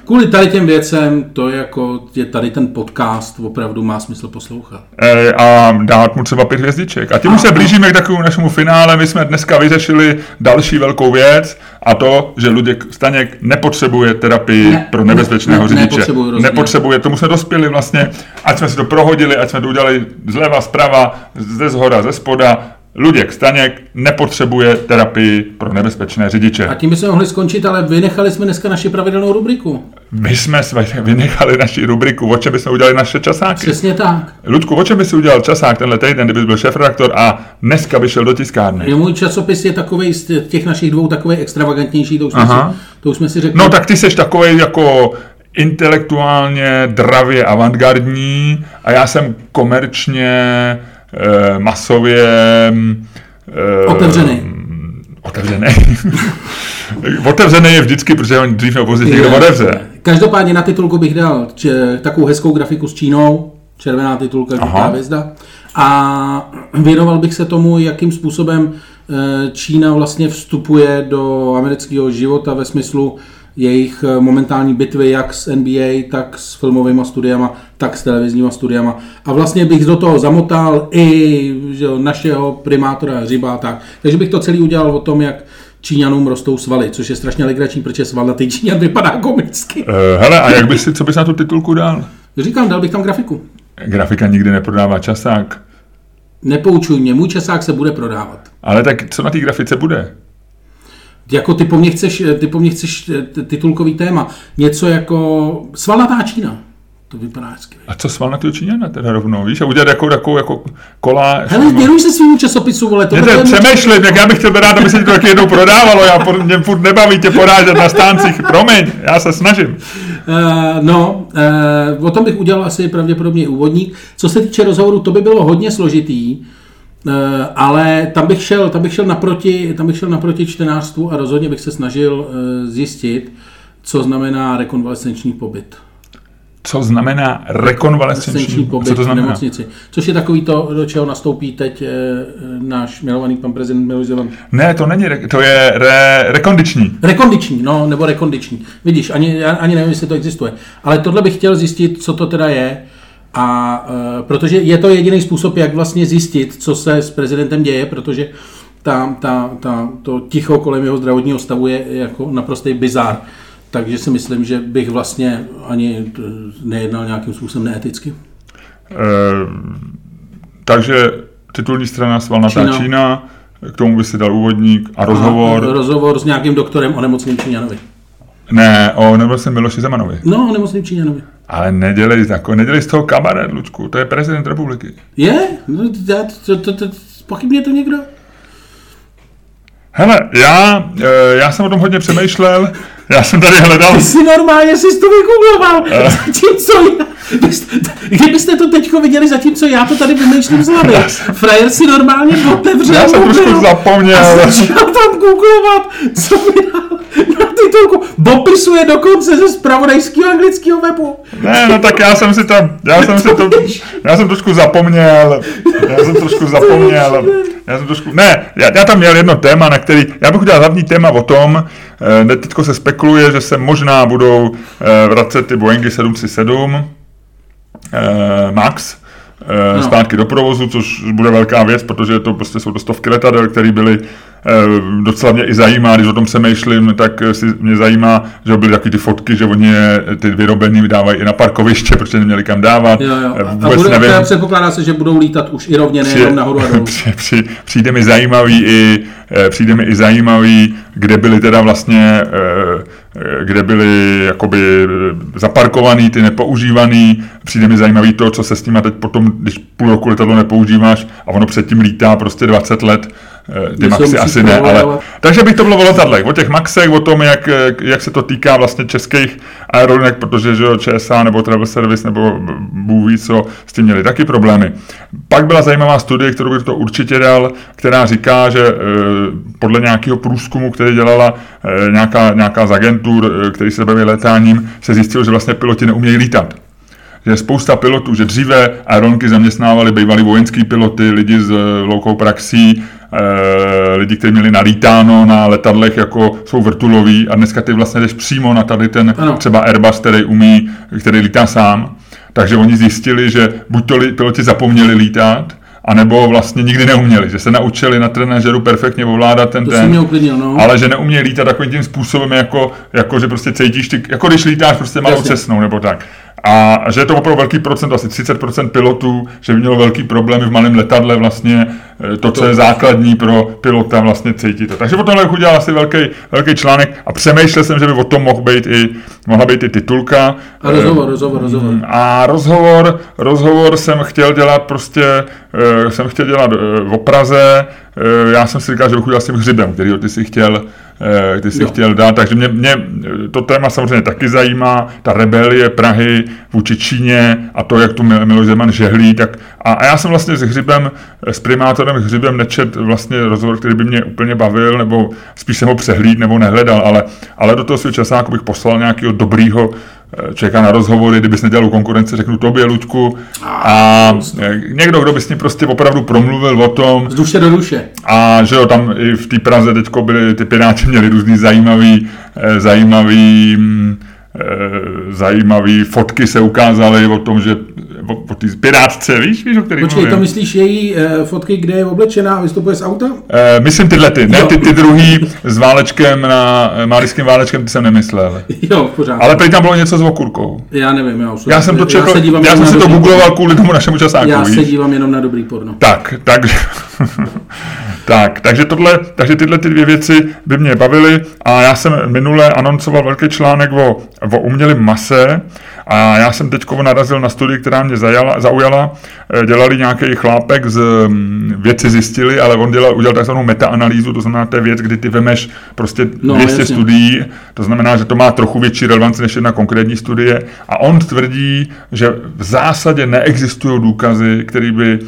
kvůli tady těm věcem, to je jako, je tady ten podcast opravdu má smysl poslouchat. E, a dát mu třeba pět hvězdiček. A tím už se blížíme k takovému našemu finále. My jsme dneska vyřešili další velkou věc a to, že Luděk Staněk nepotřebuje terapii ne, pro nebezpečného ne, řidiče. Nepotřebuje, nepotřebuje, tomu jsme dospěli vlastně, ať jsme si to prohodili, ať jsme to udělali zleva, zprava, ze zhora, ze spoda, Luděk Staněk nepotřebuje terapii pro nebezpečné řidiče. A tím bychom mohli skončit, ale vynechali jsme dneska naši pravidelnou rubriku. My jsme (laughs) vynechali naši rubriku, o čem bychom udělali naše časáky. Přesně tak. Ludku, o čem by si udělal časák tenhle týden, kdyby byl šéf-redaktor a dneska by šel do tiskárny? Jo, můj časopis je takový z těch našich dvou takový extravagantnější, to už, jsme si, to už jsme si řekli. No tak ty seš takový jako intelektuálně dravě avantgardní a já jsem komerčně masově... Eh, otevřený. Otevřený. (laughs) otevřený je vždycky, protože on dřív nebo později někdo otevře. Každopádně na titulku bych dal če, takovou hezkou grafiku s Čínou, červená titulka, žlutá hvězda. A věnoval bych se tomu, jakým způsobem eh, Čína vlastně vstupuje do amerického života ve smyslu jejich eh, momentální bitvy jak s NBA, tak s filmovými studiama, tak s televizníma studiama. A vlastně bych do toho zamotal i že, našeho primátora Hřiba tak. Takže bych to celý udělal o tom, jak Číňanům rostou svaly, což je strašně legrační, protože svalnatý Číňan (laughs) vypadá komicky. Uh, hele, a jak bys si, co bys na tu titulku dal? Říkám, dal bych tam grafiku. Grafika nikdy neprodává časák. Nepoučuj mě, můj časák se bude prodávat. Ale tak co na té grafice bude? Jako ty po mně chceš, ty po mně chceš eh, titulkový téma. Něco jako svalnatá Čína. To vypadá hezky. A co svalnatý Číňana teda rovnou, víš? A udělat jako, jako, jako kola. Hele, věnuj se svým časopisu, vole. To je přemýšlím, jak já bych chtěl rád, aby se to taky jednou prodávalo. Já po, mě furt nebaví tě porážet na stáncích. Promiň, já se snažím. Uh, no, uh, o tom bych udělal asi pravděpodobně úvodník. Co se týče rozhovoru, to by bylo hodně složitý Eh, ale tam bych šel, tam bych šel naproti, tam bych šel naproti čtenářstvu a rozhodně bych se snažil eh, zjistit, co znamená rekonvalescenční pobyt. Co znamená rekonvalescenční pobyt co to znamená? v nemocnici? Což je takový to, do čeho nastoupí teď e, náš milovaný pan prezident Miloš Zeman. Ne, to není, to je re, rekondiční. Rekondiční, no, nebo rekondiční. Vidíš, ani, ani nevím, jestli to existuje. Ale tohle bych chtěl zjistit, co to teda je a e, protože je to jediný způsob, jak vlastně zjistit, co se s prezidentem děje, protože ta, ta, ta, to ticho kolem jeho zdravotního stavu je jako naprostý bizár. Takže si myslím, že bych vlastně ani nejednal nějakým způsobem neeticky. E, takže titulní strana Svalnatá Čína. Čína k tomu by si dal úvodník a rozhovor. A, rozhovor s nějakým doktorem o nemocném Číňanovi. Ne, o nemocném Miloši Zemanovi. No, o nemocném Číňanovi. Ale nedělej, jako, nedělej z toho kabaret, Lučku, to je prezident republiky. Je? No, já, to, to, to, pochybně to někdo? Hele, já, eh, já jsem o tom hodně přemýšlel, já jsem tady hledal... Ty jsi normálně jsi to vygoogloval, uh. zatímco já, kdybyste to teďko viděli, zatímco já to tady vymýšlím z hlavy. (laughs) Frajer si normálně otevřel Já jsem trošku zapomněl. A začal tam googlovat, co mi na titulku. Popisuje dokonce ze spravodajského anglického webu. Ne, no tak já jsem si tam, já jsem si to, já jsem trošku zapomněl, já jsem trošku zapomněl. Já jsem trošku, ne, já, já tam měl jedno téma, na který, já bych udělal hlavní téma o tom, eh, teďko se spekuluje, že se možná budou eh, vracet ty Boeingy 737 eh, MAX, no. zpátky do provozu, což bude velká věc, protože to prostě jsou to stovky letadel, které byly Eh, docela mě i zajímá, když o tom přemýšlím, tak si mě zajímá, že byly taky ty fotky, že oni ty vyrobený vydávají i na parkoviště, (laughs) protože neměli kam dávat. Jo, jo. Eh, a, a bude, nevím. předpokládá se, že budou lítat už i rovně, nejenom nahoru a dolů. (laughs) Při, při, přijde mi zajímavý i, eh, přijde mi i zajímavý, kde byly teda vlastně kde byly jakoby zaparkovaný, ty nepoužívaný. Přijde mi zajímavý to, co se s nimi teď potom, když půl roku letadlo nepoužíváš a ono předtím lítá prostě 20 let, Eh, ty Maxi asi ne, ale... Takže bych to bylo o letadlech, o těch Maxech, o tom, jak, jak se to týká vlastně českých aerolinek, protože že ČSA nebo Travel Service nebo Bůh ví, co s tím měli taky problémy. Pak byla zajímavá studie, kterou bych to určitě dal, která říká, že eh, podle nějakého průzkumu, který dělala eh, nějaká, nějaká z agentur, který se baví letáním, se zjistilo, že vlastně piloti neumějí lítat že spousta pilotů, že dříve aeronky zaměstnávali bývalí vojenský piloty, lidi s loukou praxí, e, lidi, kteří měli nalítáno na letadlech, jako jsou vrtuloví a dneska ty vlastně jdeš přímo na tady ten ano. třeba Airbus, který umí, který lítá sám. Takže oni zjistili, že buď to piloti zapomněli lítat, anebo vlastně nikdy neuměli, že se naučili na trenažeru perfektně ovládat ten to ten, uklidnil, no. ale že neumějí lítat takovým tím způsobem, jako, jako že prostě cítíš, ty, jako když lítáš prostě malou Jasně. cestnou nebo tak. A že je to opravdu velký procent, asi 30% pilotů, že by mělo velký problémy v malém letadle vlastně eh, to, co je základní pro pilota vlastně cítit. Takže o tomhle bych udělal asi velký, velký článek a přemýšlel jsem, že by o tom mohl být i, mohla být i titulka. A rozhovor, rozhovor, rozhovor. Mm, a rozhovor, rozhovor jsem chtěl dělat prostě, eh, jsem chtěl dělat eh, o Praze, já jsem si říkal, že bych udělal s tím hřibem, který ty si chtěl Eh, ty si jo. chtěl dát. Takže mě, mě to téma samozřejmě taky zajímá, ta rebelie Prahy vůči Číně a to, jak tu Miloš Zeman žehlí. Tak, a, a já jsem vlastně s Hřibem, s primátorem Hřibem nečet vlastně rozhovor, který by mě úplně bavil, nebo spíš jsem ho přehlíd nebo nehledal, ale, ale do toho svého časáku bych poslal nějakého dobrýho čeká na rozhovory, kdybys nedělal konkurence, řeknu tobě, Luďku. A někdo, kdo by s ním prostě opravdu promluvil o tom. Z duše do duše. A že jo, tam i v té Praze teďko byly, ty Piráti měli různý zajímavý, eh, zajímavý mm, Eh, zajímavé fotky se ukázaly o tom, že o, o té pirátce, víš, víš, o který Počkej, mluvím? to myslíš její e, fotky, kde je oblečená a vystupuje z auta? E, myslím tyhle ty, ne ty, ty druhý s válečkem na márickým válečkem, ty jsem nemyslel. (laughs) Jo, pořád. Ale teď tam bylo něco s okurkou. Já nevím, já už Já jsem to četl, já, já jsem si to googloval kvůli tomu našemu časáku, Já víš? se dívám jenom na dobrý porno. Tak, tak. tak, takže, tohle, takže tyhle ty dvě věci by mě bavily a já jsem minule anoncoval velký článek o o umělém mase a já jsem teď narazil na studii, která mě zajala, zaujala. Eh, dělali nějaký chlápek, z mm, věci zjistili, ale on dělal, udělal takzvanou metaanalýzu, to znamená, to je věc, kdy ty vemeš prostě 200 no, studií, to znamená, že to má trochu větší relevanci než jedna konkrétní studie. A on tvrdí, že v zásadě neexistují důkazy, které by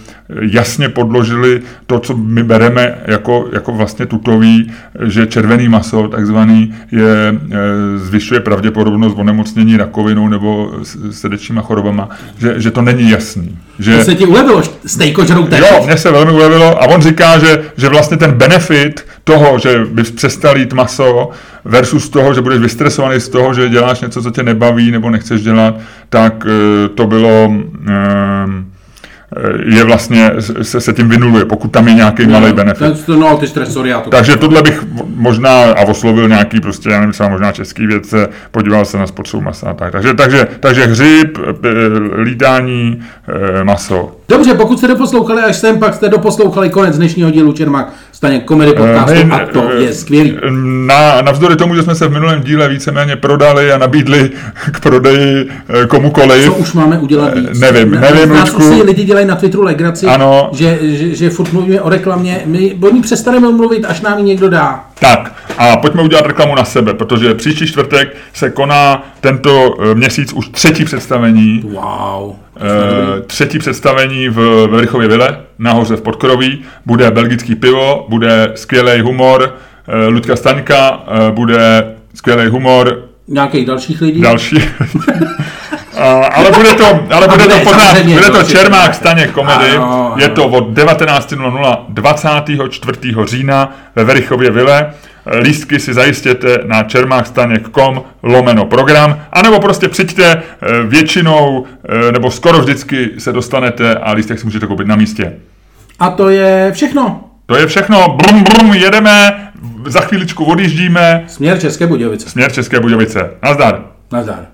jasně podložili to, co my bereme jako, jako vlastně tutový, že červený maso, takzvaný, je, eh, zvyšuje pravděpodobnost onemocnění rakovinou nebo srdečníma chorobama, že, že to není jasný. Že, to se ti ulevilo, stejko žroutek. Jo, mně se velmi ulevilo a on říká, že, že vlastně ten benefit toho, že bys přestal jít maso versus toho, že budeš vystresovaný z toho, že děláš něco, co tě nebaví nebo nechceš dělat, tak eh, to bylo... Um, je vlastně, se, se tím vynuluje, pokud tam je nějaký no, malý benefit. To, no, ty stresory, já to Takže tohle bych možná a oslovil nějaký prostě, já nevím, třeba možná český vědce, podíval se na spotřebu masa a tak. Takže, takže, takže hřib, eh, lídání, eh, maso. Dobře, pokud jste doposlouchali až sem, pak jste doposlouchali konec dnešního dílu Čermák Staněk komedy podcastu my- a to je skvělý. Na, navzdory tomu, že jsme se v minulém díle víceméně prodali a nabídli k prodeji eh, komukoliv. Co už máme udělat víc? nevím, Na- nevím, nás Lučku. si lidi dělají na Twitteru legraci, Ano. že, že, že furt mluvíme o reklamě. My o ní přestaneme mluvit, až nám ji někdo dá. Tak a pojďme udělat reklamu na sebe, protože příští čtvrtek se koná tento eh, měsíc už třetí představení. Wow. Eh, třetí představení v ve Vile, nahoře v Podkroví. Bude belgický pivo, bude skvělý humor, eh, Luďka Staňka, bude skvělý humor, Nějakých dalších lidí? další. (laughs) Ale bude to, ale bude bude to pořád, bude to. Čermák Staněk komedy. Ano, Je to od 19.00 24. října ve Verichově Vile. Lístky si zajistěte na čermákstaněk.com lomeno program, anebo prostě přijďte eh, většinou, eh, nebo skoro vždycky se dostanete a lístek si můžete koupit na místě. A to je všechno. To je všechno, brum brum, jedeme, za chvíličku odjíždíme, Směr České Budějovice. směr České Budějovice. Nazdar. Nazdar.